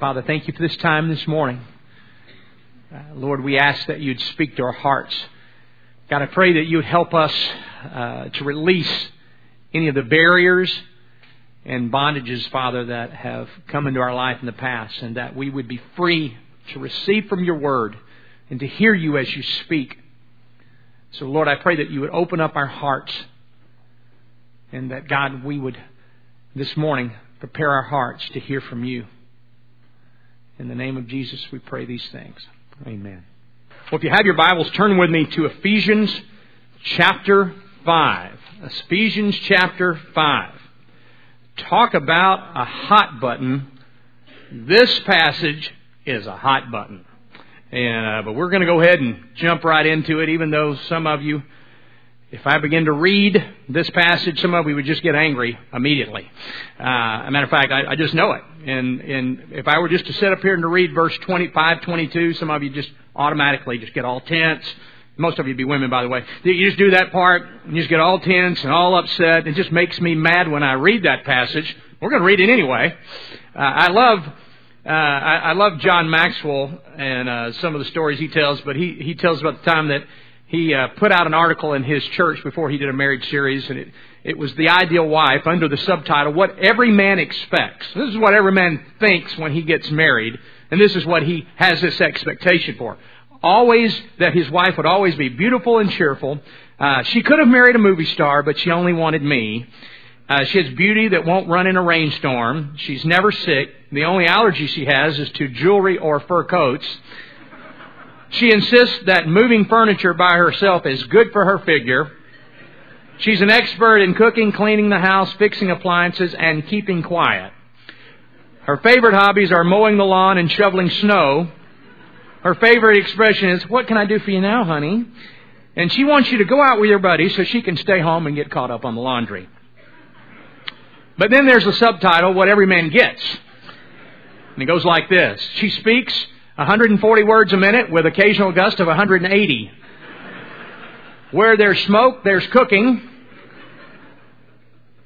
Father, thank you for this time this morning. Uh, Lord, we ask that you'd speak to our hearts. God, I pray that you would help us uh, to release any of the barriers and bondages, Father, that have come into our life in the past, and that we would be free to receive from your word and to hear you as you speak. So, Lord, I pray that you would open up our hearts and that, God, we would this morning prepare our hearts to hear from you. In the name of Jesus, we pray these things. Amen. Well, if you have your Bibles, turn with me to Ephesians chapter 5. Ephesians chapter 5. Talk about a hot button. This passage is a hot button. And, uh, but we're going to go ahead and jump right into it, even though some of you if I begin to read this passage, some of you would just get angry immediately. Uh, a matter of fact, I, I just know it. And, and if I were just to sit up here and to read verse 25, 22, some of you just automatically just get all tense. Most of you be women, by the way. You just do that part, and you just get all tense and all upset. It just makes me mad when I read that passage. We're going to read it anyway. Uh, I love uh, I, I love John Maxwell and uh, some of the stories he tells, but he he tells about the time that he uh, put out an article in his church before he did a marriage series, and it, it was the ideal wife under the subtitle "What Every Man Expects." This is what every man thinks when he gets married, and this is what he has this expectation for. Always that his wife would always be beautiful and cheerful. Uh, she could have married a movie star, but she only wanted me. Uh, she has beauty that won't run in a rainstorm. She's never sick. The only allergy she has is to jewelry or fur coats. She insists that moving furniture by herself is good for her figure. She's an expert in cooking, cleaning the house, fixing appliances, and keeping quiet. Her favorite hobbies are mowing the lawn and shoveling snow. Her favorite expression is, What can I do for you now, honey? And she wants you to go out with your buddies so she can stay home and get caught up on the laundry. But then there's the subtitle, What Every Man Gets. And it goes like this She speaks 140 words a minute with occasional gust of 180. Where there's smoke, there's cooking.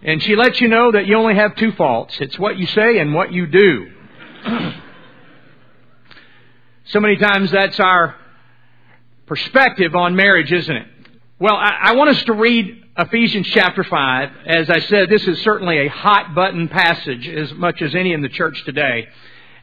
And she lets you know that you only have two faults. It's what you say and what you do. so many times that's our perspective on marriage, isn't it? Well, I, I want us to read Ephesians chapter 5. As I said, this is certainly a hot button passage as much as any in the church today.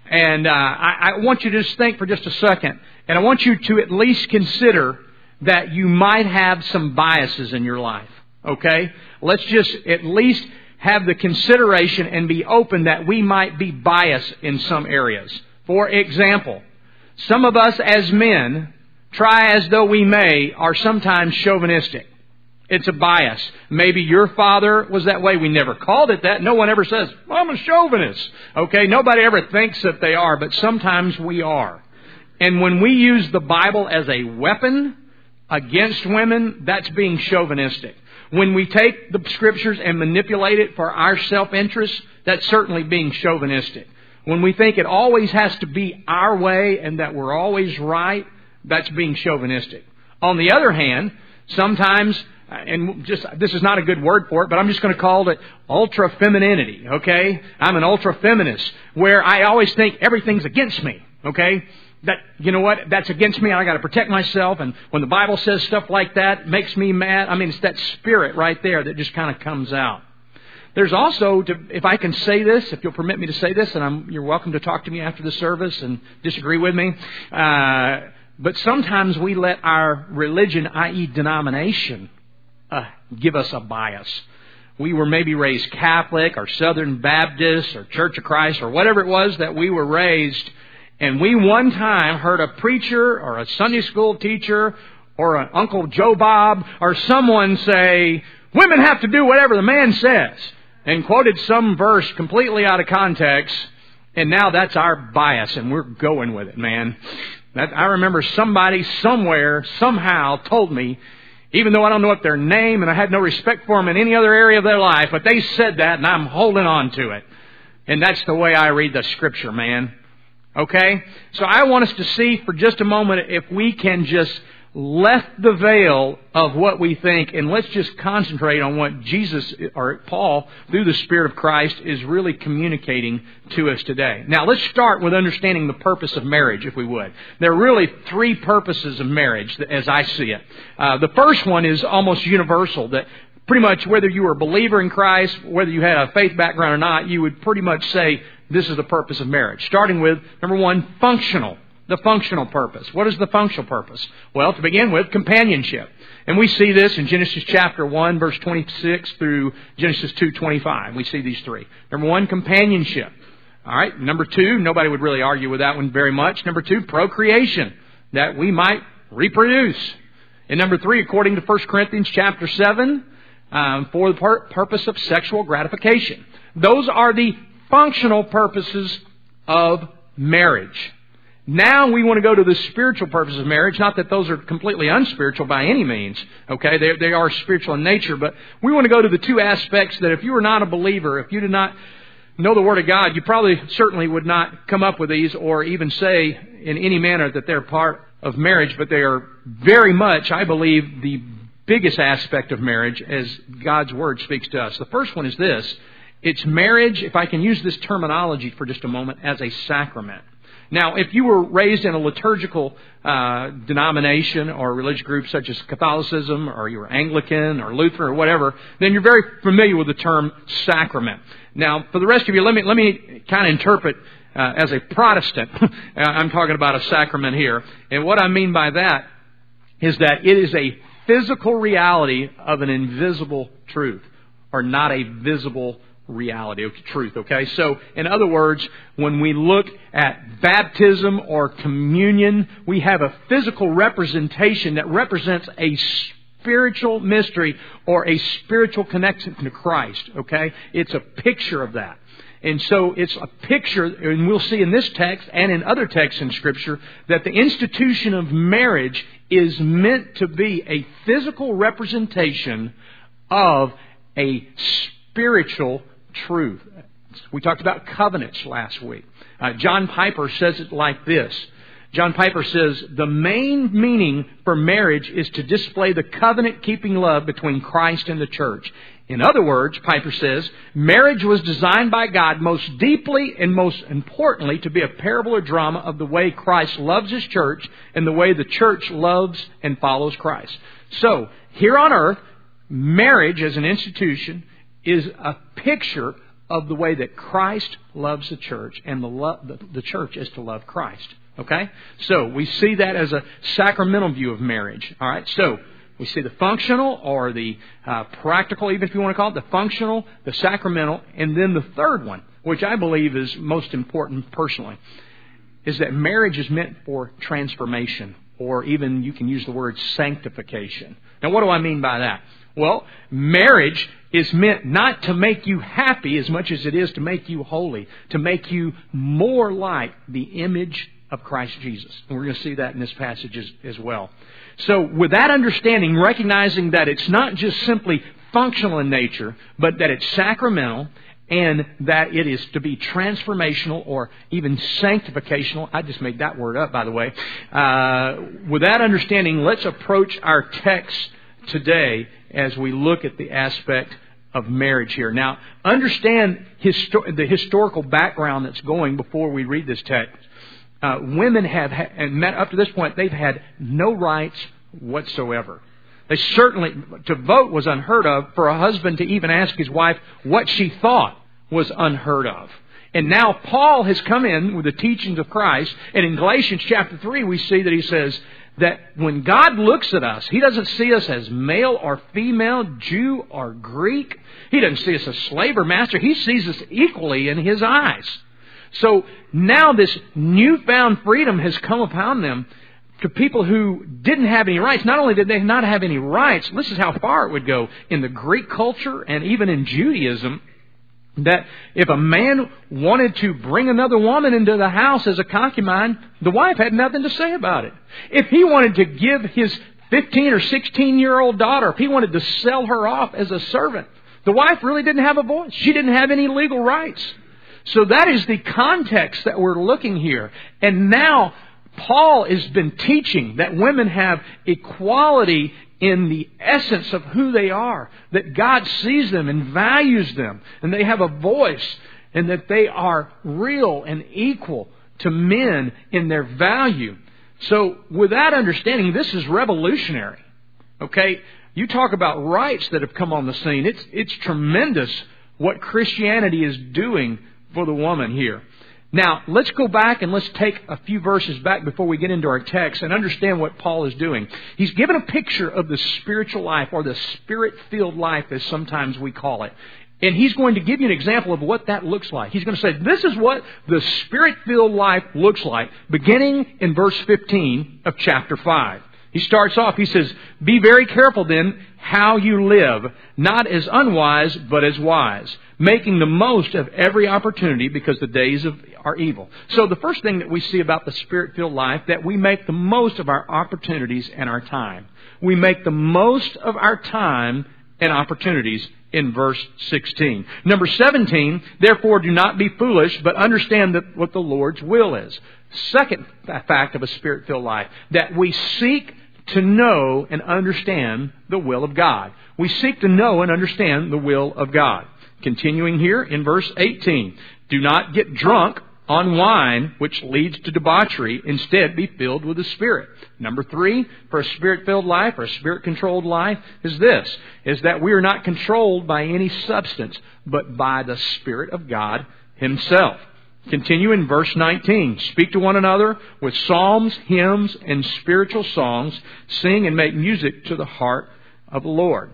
And uh, I, I want you to just think for just a second, and I want you to at least consider that you might have some biases in your life. Okay? Let's just at least have the consideration and be open that we might be biased in some areas. For example, some of us as men, try as though we may, are sometimes chauvinistic. It's a bias. Maybe your father was that way. We never called it that. No one ever says, I'm a chauvinist. Okay? Nobody ever thinks that they are, but sometimes we are. And when we use the Bible as a weapon against women, that's being chauvinistic. When we take the scriptures and manipulate it for our self-interest, that's certainly being chauvinistic. When we think it always has to be our way and that we're always right, that's being chauvinistic. On the other hand, sometimes and just this is not a good word for it, but I'm just going to call it ultra femininity. Okay, I'm an ultra feminist where I always think everything's against me. Okay, that you know what that's against me. I got to protect myself, and when the Bible says stuff like that, makes me mad. I mean, it's that spirit right there that just kind of comes out. There's also, to, if I can say this, if you'll permit me to say this, and I'm, you're welcome to talk to me after the service and disagree with me. Uh, but sometimes we let our religion, i.e., denomination, uh, give us a bias. We were maybe raised Catholic or Southern Baptist or Church of Christ or whatever it was that we were raised, and we one time heard a preacher or a Sunday school teacher or an Uncle Joe Bob or someone say, women have to do whatever the man says, and quoted some verse completely out of context, and now that's our bias, and we're going with it, man. That, I remember somebody somewhere, somehow told me even though I don't know what their name and I had no respect for them in any other area of their life, but they said that and I'm holding on to it. And that's the way I read the scripture, man. Okay? So I want us to see for just a moment if we can just left the veil of what we think and let's just concentrate on what Jesus or Paul through the Spirit of Christ is really communicating to us today. Now let's start with understanding the purpose of marriage if we would. There are really three purposes of marriage as I see it. Uh, the first one is almost universal that pretty much whether you were a believer in Christ, whether you had a faith background or not, you would pretty much say this is the purpose of marriage. Starting with number one, functional the functional purpose. What is the functional purpose? Well, to begin with, companionship. And we see this in Genesis chapter 1 verse 26 through Genesis 2:25. We see these three. Number 1, companionship. All right. Number 2, nobody would really argue with that one very much. Number 2, procreation, that we might reproduce. And number 3, according to 1 Corinthians chapter 7, um, for the pur- purpose of sexual gratification. Those are the functional purposes of marriage. Now we want to go to the spiritual purposes of marriage. Not that those are completely unspiritual by any means. Okay, they, they are spiritual in nature, but we want to go to the two aspects that if you are not a believer, if you did not know the Word of God, you probably certainly would not come up with these or even say in any manner that they're part of marriage, but they are very much, I believe, the biggest aspect of marriage as God's Word speaks to us. The first one is this. It's marriage, if I can use this terminology for just a moment, as a sacrament. Now, if you were raised in a liturgical uh, denomination or religious group such as Catholicism, or you were Anglican or Lutheran or whatever, then you're very familiar with the term sacrament. Now, for the rest of you, let me let me kind of interpret uh, as a Protestant. I'm talking about a sacrament here, and what I mean by that is that it is a physical reality of an invisible truth, or not a visible reality of truth, okay? So, in other words, when we look at baptism or communion, we have a physical representation that represents a spiritual mystery or a spiritual connection to Christ, okay? It's a picture of that. And so it's a picture, and we'll see in this text and in other texts in Scripture, that the institution of marriage is meant to be a physical representation of a spiritual truth. We talked about covenants last week. Uh, John Piper says it like this. John Piper says, the main meaning for marriage is to display the covenant keeping love between Christ and the church. In other words, Piper says, marriage was designed by God most deeply and most importantly to be a parable or drama of the way Christ loves His church and the way the church loves and follows Christ. So, here on earth, marriage as an institution is a picture of the way that Christ loves the church, and the, lo- the, the church is to love Christ. Okay? So, we see that as a sacramental view of marriage. All right? So, we see the functional or the uh, practical, even if you want to call it, the functional, the sacramental, and then the third one, which I believe is most important personally, is that marriage is meant for transformation, or even you can use the word sanctification. Now, what do I mean by that? Well, marriage is meant not to make you happy as much as it is to make you holy, to make you more like the image of Christ Jesus. And we're going to see that in this passage as, as well. So, with that understanding, recognizing that it's not just simply functional in nature, but that it's sacramental and that it is to be transformational or even sanctificational. I just made that word up, by the way. Uh, with that understanding, let's approach our text today as we look at the aspect of marriage here. Now, understand histo- the historical background that's going before we read this text. Uh, women have, ha- and up to this point, they've had no rights whatsoever. They certainly, to vote was unheard of. For a husband to even ask his wife what she thought was unheard of. And now Paul has come in with the teachings of Christ, and in Galatians chapter 3 we see that he says, that when God looks at us, He doesn't see us as male or female, Jew or Greek. He doesn't see us as slave or master. He sees us equally in His eyes. So now this newfound freedom has come upon them to people who didn't have any rights. Not only did they not have any rights, this is how far it would go in the Greek culture and even in Judaism that if a man wanted to bring another woman into the house as a concubine, the wife had nothing to say about it. If he wanted to give his 15 or 16 year old daughter, if he wanted to sell her off as a servant, the wife really didn't have a voice. She didn't have any legal rights. So that is the context that we're looking here. And now Paul has been teaching that women have equality in the essence of who they are, that God sees them and values them, and they have a voice, and that they are real and equal to men in their value. So, with that understanding, this is revolutionary. Okay? You talk about rights that have come on the scene. It's, it's tremendous what Christianity is doing for the woman here. Now, let's go back and let's take a few verses back before we get into our text and understand what Paul is doing. He's given a picture of the spiritual life or the spirit filled life, as sometimes we call it. And he's going to give you an example of what that looks like. He's going to say, this is what the spirit filled life looks like, beginning in verse 15 of chapter 5. He starts off, he says, Be very careful then how you live, not as unwise, but as wise, making the most of every opportunity because the days of, are evil. So the first thing that we see about the spirit filled life, that we make the most of our opportunities and our time. We make the most of our time and opportunities in verse 16. Number 17, therefore do not be foolish, but understand that what the Lord's will is. Second fact of a spirit filled life, that we seek to know and understand the will of God. We seek to know and understand the will of God. Continuing here in verse 18. Do not get drunk on wine, which leads to debauchery. Instead, be filled with the Spirit. Number three, for a spirit-filled life or a spirit-controlled life, is this, is that we are not controlled by any substance, but by the Spirit of God Himself. Continue in verse 19. Speak to one another with psalms, hymns, and spiritual songs. Sing and make music to the heart of the Lord.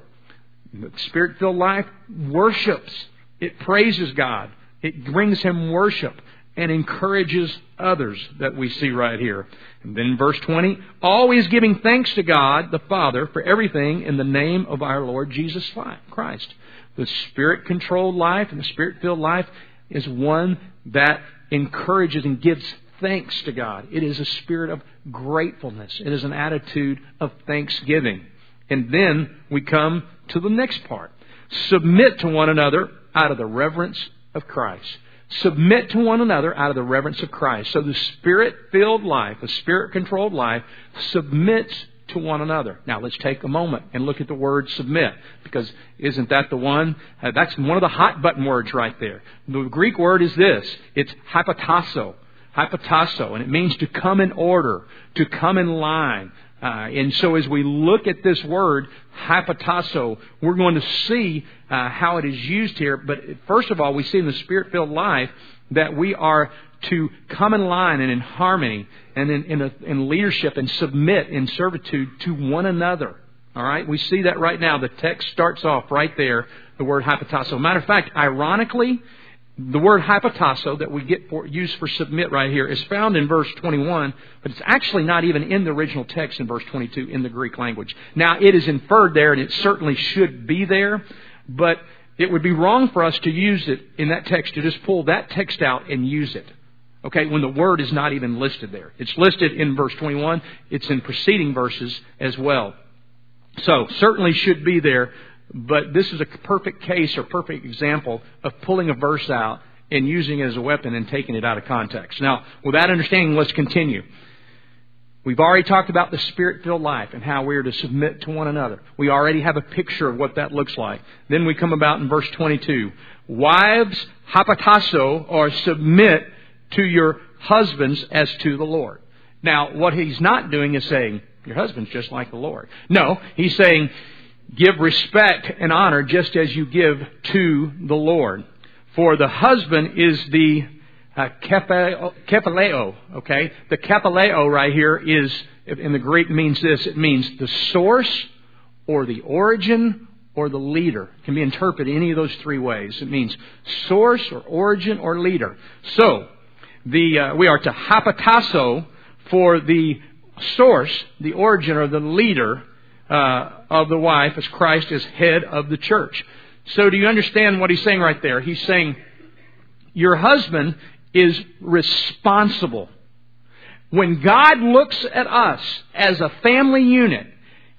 Spirit filled life worships. It praises God. It brings Him worship and encourages others that we see right here. And then verse 20, always giving thanks to God the Father for everything in the name of our Lord Jesus Christ. The Spirit controlled life and the Spirit filled life is one that encourages and gives thanks to God. It is a spirit of gratefulness. It is an attitude of thanksgiving. And then we come to the next part. Submit to one another out of the reverence of Christ. Submit to one another out of the reverence of Christ. So the spirit filled life, the spirit controlled life, submits to one another. Now let's take a moment and look at the word submit because isn't that the one? Uh, that's one of the hot button words right there. The Greek word is this. It's hypotasso. Hypotasso. And it means to come in order, to come in line. Uh, and so as we look at this word, hypotasso, we're going to see uh, how it is used here. But first of all, we see in the spirit-filled life that we are to come in line and in harmony and in, in, a, in leadership and submit in servitude to one another. All right, we see that right now. The text starts off right there, the word hypotasso. Matter of fact, ironically, the word hypotasso that we get for, used for submit right here is found in verse 21, but it's actually not even in the original text in verse 22 in the Greek language. Now, it is inferred there, and it certainly should be there, but it would be wrong for us to use it in that text to just pull that text out and use it. Okay, when the word is not even listed there. It's listed in verse 21. It's in preceding verses as well. So, certainly should be there, but this is a perfect case or perfect example of pulling a verse out and using it as a weapon and taking it out of context. Now, with that understanding, let's continue. We've already talked about the spirit filled life and how we are to submit to one another. We already have a picture of what that looks like. Then we come about in verse 22. Wives, hypotasso, or submit to your husbands as to the Lord. Now, what he's not doing is saying, your husband's just like the Lord. No, he's saying, give respect and honor just as you give to the Lord. For the husband is the uh, okay? The kephaleo right here is, in the Greek means this, it means the source or the origin or the leader. It can be interpreted any of those three ways. It means source or origin or leader. So, the, uh, we are to hypotasso for the source, the origin or the leader uh, of the wife as Christ is head of the church. So do you understand what he's saying right there? He's saying your husband is responsible. When God looks at us as a family unit,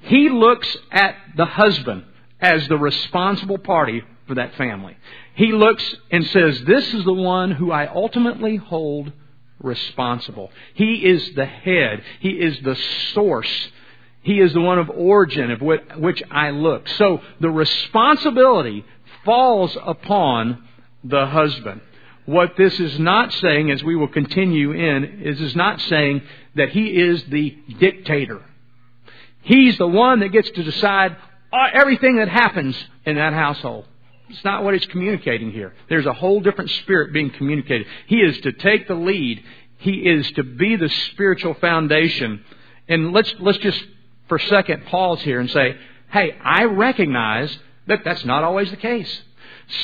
he looks at the husband as the responsible party for that family. He looks and says, This is the one who I ultimately hold responsible. He is the head. He is the source. He is the one of origin of which I look. So the responsibility falls upon the husband. What this is not saying, as we will continue in, is is not saying that he is the dictator. He's the one that gets to decide uh, everything that happens in that household. It's not what it's communicating here. There's a whole different spirit being communicated. He is to take the lead. He is to be the spiritual foundation. And let's, let's just for a second pause here and say, hey, I recognize that that's not always the case.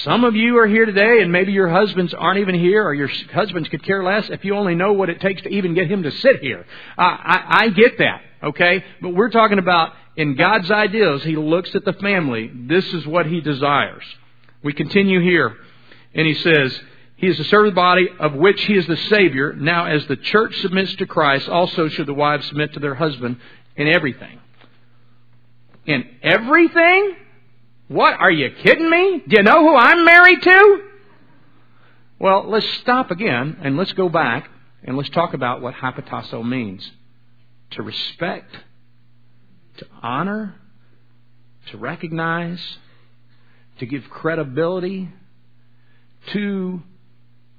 Some of you are here today, and maybe your husbands aren't even here, or your husbands could care less if you only know what it takes to even get him to sit here. I, I, I get that, okay? But we're talking about in God's ideals, He looks at the family. This is what He desires. We continue here, and He says, He is the servant body of which He is the Savior. Now, as the church submits to Christ, also should the wives submit to their husband in everything. In everything? What? Are you kidding me? Do you know who I'm married to? Well, let's stop again and let's go back and let's talk about what hypotasso means. To respect, to honor, to recognize, to give credibility to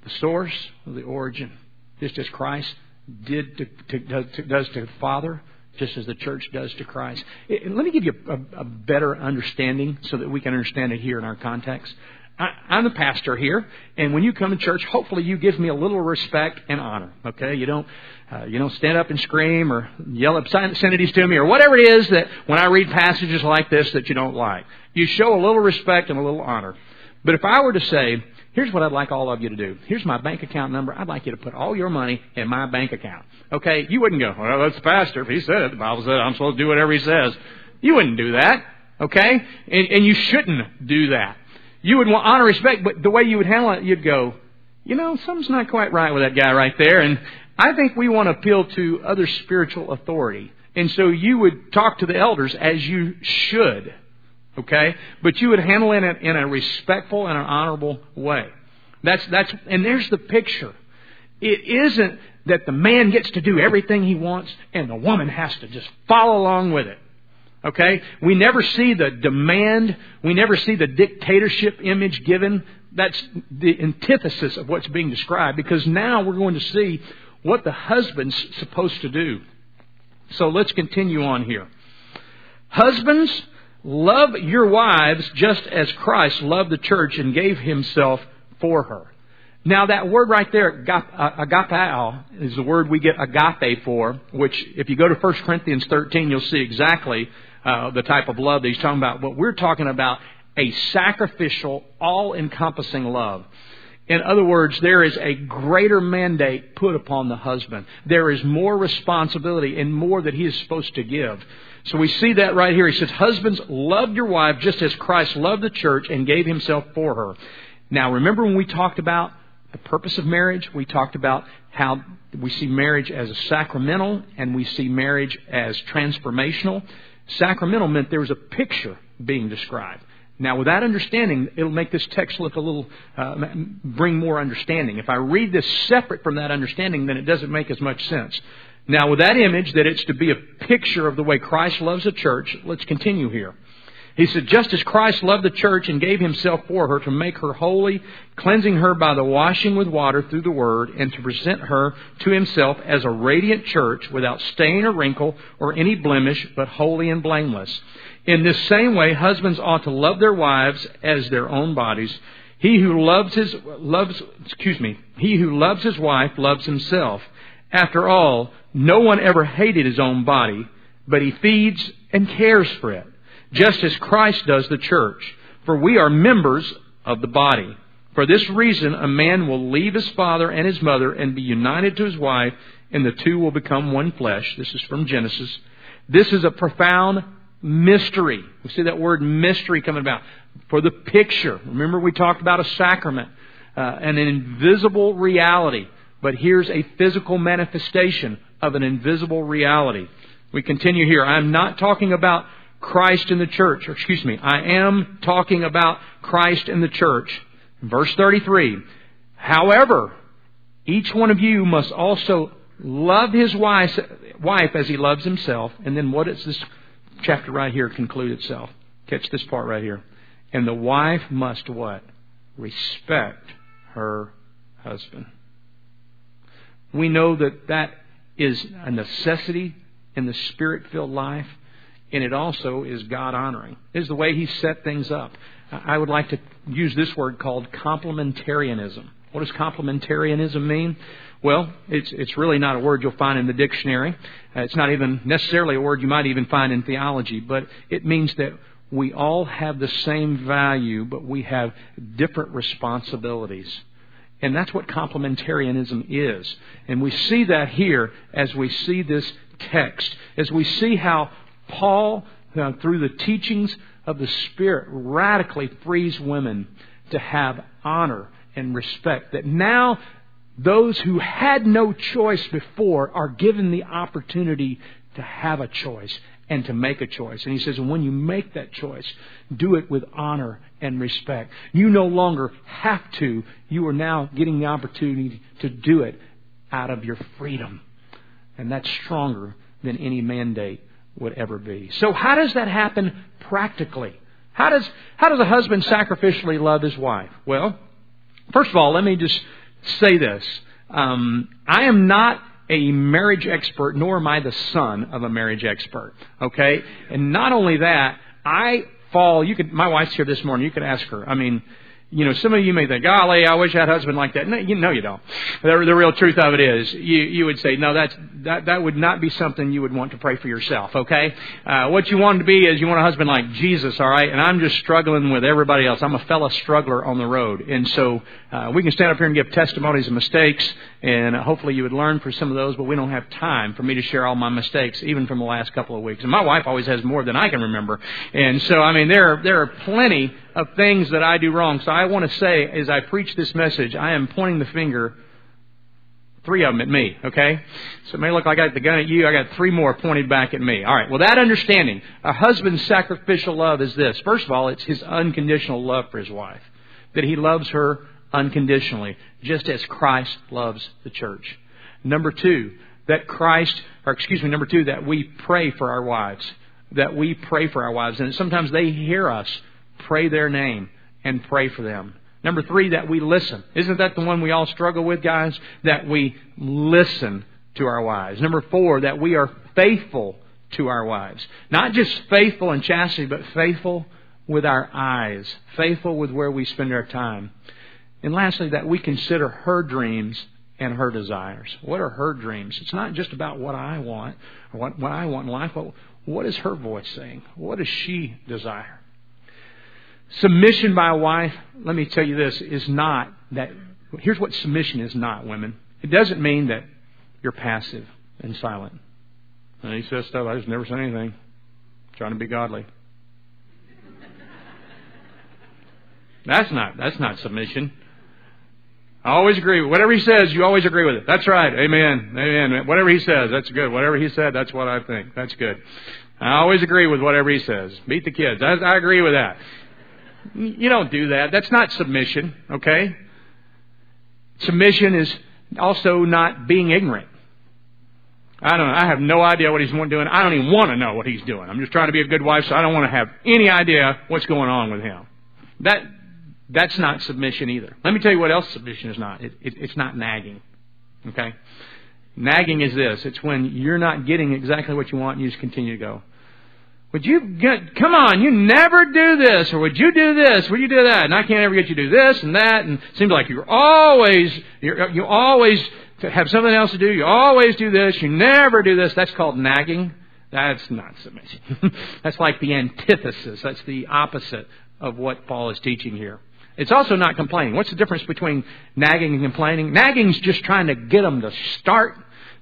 the source of the origin, just as Christ did to, to, to, does to the Father, just as the church does to Christ. Let me give you a, a better understanding so that we can understand it here in our context. I, am the pastor here, and when you come to church, hopefully you give me a little respect and honor. Okay, you don't uh, you don't stand up and scream or yell obscenities to me or whatever it is that when I read passages like this that you don't like. You show a little respect and a little honor. But if I were to say, Here's what I'd like all of you to do. Here's my bank account number. I'd like you to put all your money in my bank account. Okay? You wouldn't go, well, that's the pastor. If he said it, the Bible said I'm supposed to do whatever he says. You wouldn't do that. Okay? And, and you shouldn't do that. You would want honor, respect, but the way you would handle it, you'd go, you know, something's not quite right with that guy right there. And I think we want to appeal to other spiritual authority. And so you would talk to the elders as you should. Okay? But you would handle it in a, respectful and an honorable way. That's, that's, and there's the picture. It isn't that the man gets to do everything he wants and the woman has to just follow along with it. Okay? We never see the demand, we never see the dictatorship image given. That's the antithesis of what's being described because now we're going to see what the husband's supposed to do. So let's continue on here. Husbands, Love your wives just as Christ loved the church and gave himself for her. Now that word right there, uh, agapao, is the word we get agape for, which if you go to 1 Corinthians 13, you'll see exactly uh, the type of love that he's talking about. But we're talking about a sacrificial, all-encompassing love. In other words, there is a greater mandate put upon the husband. There is more responsibility and more that he is supposed to give. So we see that right here. He says, Husbands, love your wife just as Christ loved the church and gave himself for her. Now, remember when we talked about the purpose of marriage? We talked about how we see marriage as a sacramental and we see marriage as transformational. Sacramental meant there was a picture being described. Now, with that understanding, it'll make this text look a little, uh, bring more understanding. If I read this separate from that understanding, then it doesn't make as much sense. Now, with that image that it's to be a picture of the way Christ loves the church, let's continue here. He said, just as Christ loved the church and gave himself for her to make her holy, cleansing her by the washing with water through the word, and to present her to himself as a radiant church without stain or wrinkle or any blemish, but holy and blameless. In this same way, husbands ought to love their wives as their own bodies. He who loves his, loves, excuse me, he who loves his wife loves himself. After all, no one ever hated his own body, but he feeds and cares for it, just as Christ does the church. For we are members of the body. For this reason, a man will leave his father and his mother and be united to his wife, and the two will become one flesh. This is from Genesis. This is a profound mystery. We see that word mystery coming about. For the picture. Remember, we talked about a sacrament, uh, an invisible reality. But here's a physical manifestation of an invisible reality. We continue here. I'm not talking about Christ in the church, or excuse me, I am talking about Christ in the church. Verse 33. However, Each one of you must also love his wife, wife as he loves himself. And then what does this chapter right here conclude itself? Catch this part right here. And the wife must what? Respect her husband. We know that that is a necessity in the spirit filled life, and it also is God honoring. Is the way He set things up. I would like to use this word called complementarianism. What does complementarianism mean? Well, it's, it's really not a word you'll find in the dictionary. Uh, it's not even necessarily a word you might even find in theology, but it means that we all have the same value, but we have different responsibilities. And that's what complementarianism is. And we see that here as we see this text, as we see how Paul, through the teachings of the Spirit, radically frees women to have honor and respect. That now those who had no choice before are given the opportunity to have a choice and to make a choice. And he says, and when you make that choice, do it with honor and respect. You no longer have to. You are now getting the opportunity to do it out of your freedom. And that's stronger than any mandate would ever be. So how does that happen practically? How does, how does a husband sacrificially love his wife? Well, first of all, let me just say this. Um, I am not a marriage expert, nor am I the son of a marriage expert. Okay? And not only that, I fall, you could, my wife's here this morning, you could ask her. I mean, you know, some of you may think, golly, I wish I had a husband like that. No, you, no, you don't. The, the real truth of it is, you, you would say, no, that's, that, that would not be something you would want to pray for yourself, okay? Uh, what you want to be is you want a husband like Jesus, alright? And I'm just struggling with everybody else. I'm a fellow struggler on the road. And so, uh, we can stand up here and give testimonies of mistakes, and hopefully you would learn from some of those, but we don't have time for me to share all my mistakes, even from the last couple of weeks. And my wife always has more than I can remember. And so, I mean, there, there are plenty of things that I do wrong. So I want to say, as I preach this message, I am pointing the finger, three of them at me, okay? So it may look like I got the gun at you, I got three more pointed back at me. Alright, well that understanding, a husband's sacrificial love is this. First of all, it's his unconditional love for his wife. That he loves her unconditionally, just as Christ loves the church. Number two, that Christ, or excuse me, number two, that we pray for our wives. That we pray for our wives. And sometimes they hear us pray their name and pray for them. Number three, that we listen. Isn't that the one we all struggle with, guys? That we listen to our wives. Number four, that we are faithful to our wives. Not just faithful in chastity, but faithful with our eyes. Faithful with where we spend our time. And lastly, that we consider her dreams and her desires. What are her dreams? It's not just about what I want or what, what I want in life, but what is her voice saying? What does she desire? Submission by a wife, let me tell you this, is not that. Here's what submission is not, women. It doesn't mean that you're passive and silent. And he says stuff, I just never said anything. trying to be godly. That's not that's not submission. I always agree. Whatever he says, you always agree with it. That's right. Amen. Amen. Whatever he says, that's good. Whatever he said, that's what I think. That's good. I always agree with whatever he says. Beat the kids. I, I agree with that. You don't do that. That's not submission, okay? Submission is also not being ignorant. I don't know. I have no idea what he's doing. I don't even want to know what he's doing. I'm just trying to be a good wife, so I don't want to have any idea what's going on with him. That that's not submission either. Let me tell you what else submission is not. It, it, it's not nagging. Okay? Nagging is this. It's when you're not getting exactly what you want and you just continue to go. Would you get, come on, you never do this, or would you do this, would you do that? And I can't ever get you to do this and that, and it seems like you're always, you're, you always have something else to do, you always do this, you never do this. That's called nagging. That's not submission. That's like the antithesis. That's the opposite of what Paul is teaching here. It's also not complaining. What's the difference between nagging and complaining? Nagging's just trying to get them to start.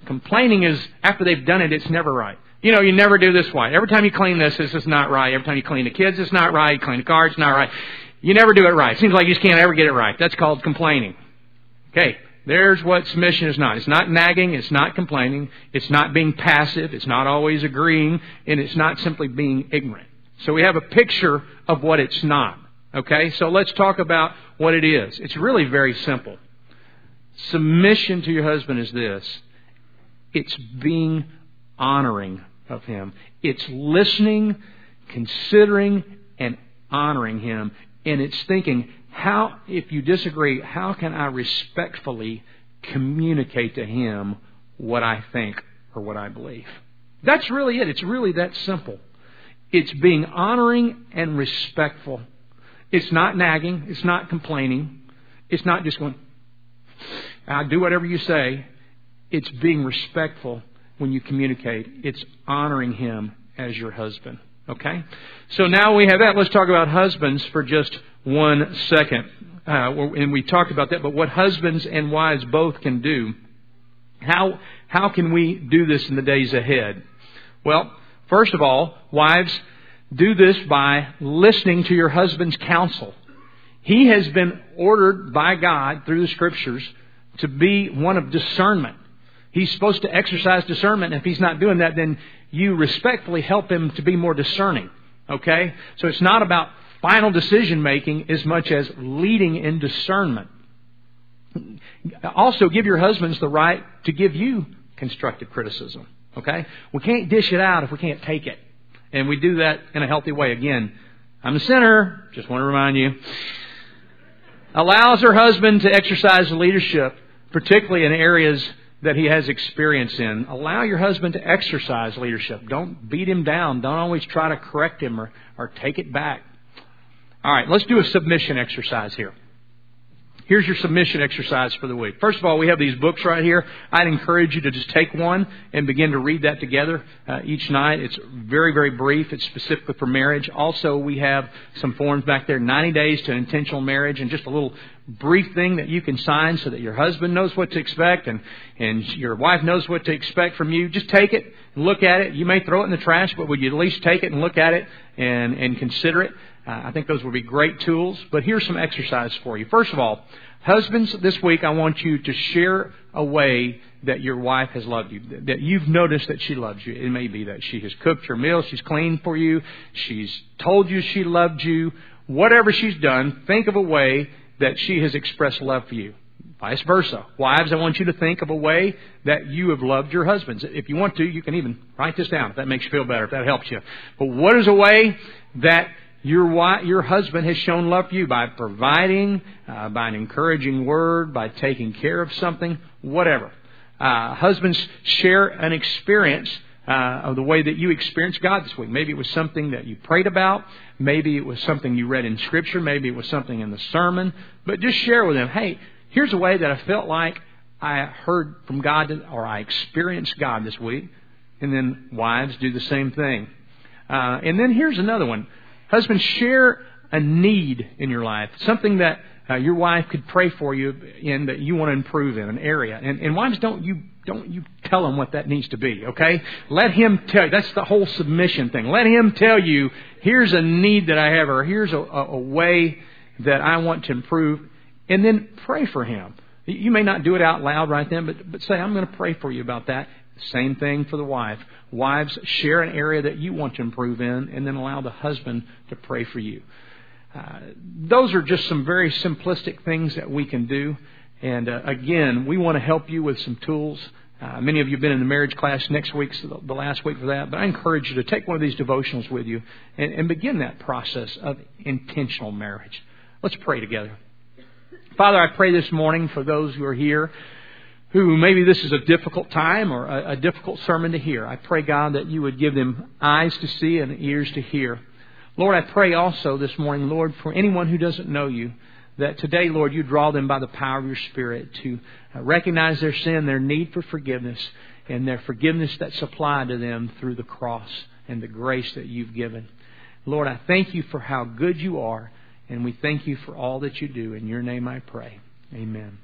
Complaining is after they've done it, it's never right. You know, you never do this right. Every time you clean this, this is not right. Every time you clean the kids, it's not right. Clean the car, it's not right. You never do it right. Seems like you just can't ever get it right. That's called complaining. Okay, there's what submission is not. It's not nagging, it's not complaining, it's not being passive, it's not always agreeing, and it's not simply being ignorant. So we have a picture of what it's not. Okay, so let's talk about what it is. It's really very simple. Submission to your husband is this it's being honoring of him, it's listening, considering, and honoring him. And it's thinking, how, if you disagree, how can I respectfully communicate to him what I think or what I believe? That's really it. It's really that simple. It's being honoring and respectful. It's not nagging. It's not complaining. It's not just going, I'll do whatever you say. It's being respectful when you communicate. It's honoring him as your husband. Okay? So now we have that. Let's talk about husbands for just one second. Uh, and we talked about that, but what husbands and wives both can do. How, how can we do this in the days ahead? Well, first of all, wives, do this by listening to your husband's counsel. He has been ordered by God through the scriptures to be one of discernment. He's supposed to exercise discernment. If he's not doing that, then you respectfully help him to be more discerning. Okay? So it's not about final decision making as much as leading in discernment. Also, give your husbands the right to give you constructive criticism. Okay? We can't dish it out if we can't take it. And we do that in a healthy way. Again, I'm a sinner, just want to remind you. Allows her husband to exercise leadership, particularly in areas that he has experience in. Allow your husband to exercise leadership. Don't beat him down. Don't always try to correct him or, or take it back. All right, let's do a submission exercise here. Here's your submission exercise for the week. First of all, we have these books right here. I'd encourage you to just take one and begin to read that together uh, each night. It's very, very brief. It's specifically for marriage. Also, we have some forms back there 90 days to intentional marriage and just a little brief thing that you can sign so that your husband knows what to expect and, and your wife knows what to expect from you. Just take it and look at it. You may throw it in the trash, but would you at least take it and look at it and, and consider it? Uh, I think those would be great tools, but here's some exercise for you. First of all, husbands, this week I want you to share a way that your wife has loved you, that you've noticed that she loves you. It may be that she has cooked your meal, she's cleaned for you, she's told you she loved you. Whatever she's done, think of a way that she has expressed love for you. Vice versa. Wives, I want you to think of a way that you have loved your husbands. If you want to, you can even write this down if that makes you feel better, if that helps you. But what is a way that your wife, your husband has shown love for you by providing, uh, by an encouraging word, by taking care of something, whatever. Uh, husbands share an experience uh, of the way that you experienced God this week. Maybe it was something that you prayed about. Maybe it was something you read in Scripture. Maybe it was something in the sermon. But just share with them, hey, here's a way that I felt like I heard from God or I experienced God this week. And then wives do the same thing. Uh, and then here's another one. Husbands, share a need in your life, something that uh, your wife could pray for you in that you want to improve in an area. And, and wives, don't you don't you tell him what that needs to be, okay? Let him tell you. That's the whole submission thing. Let him tell you, here's a need that I have, or here's a, a, a way that I want to improve, and then pray for him. You may not do it out loud right then, but, but say, I'm going to pray for you about that. Same thing for the wife. Wives, share an area that you want to improve in, and then allow the husband to pray for you. Uh, those are just some very simplistic things that we can do. And uh, again, we want to help you with some tools. Uh, many of you have been in the marriage class. Next week's the last week for that. But I encourage you to take one of these devotionals with you and, and begin that process of intentional marriage. Let's pray together. Father, I pray this morning for those who are here who maybe this is a difficult time or a, a, difficult sermon to hear. I pray, God, that you would give them eyes to see and ears to hear. Lord, I pray also this morning, Lord, for anyone who doesn't know you, that today, Lord, you draw them by the power of your Spirit to uh, recognize their sin, their need for forgiveness, and their forgiveness that's supplied to them through the cross and the grace that you've given. Lord, I thank you for how good you are, and we thank you for all that you do. In your name I pray. Amen.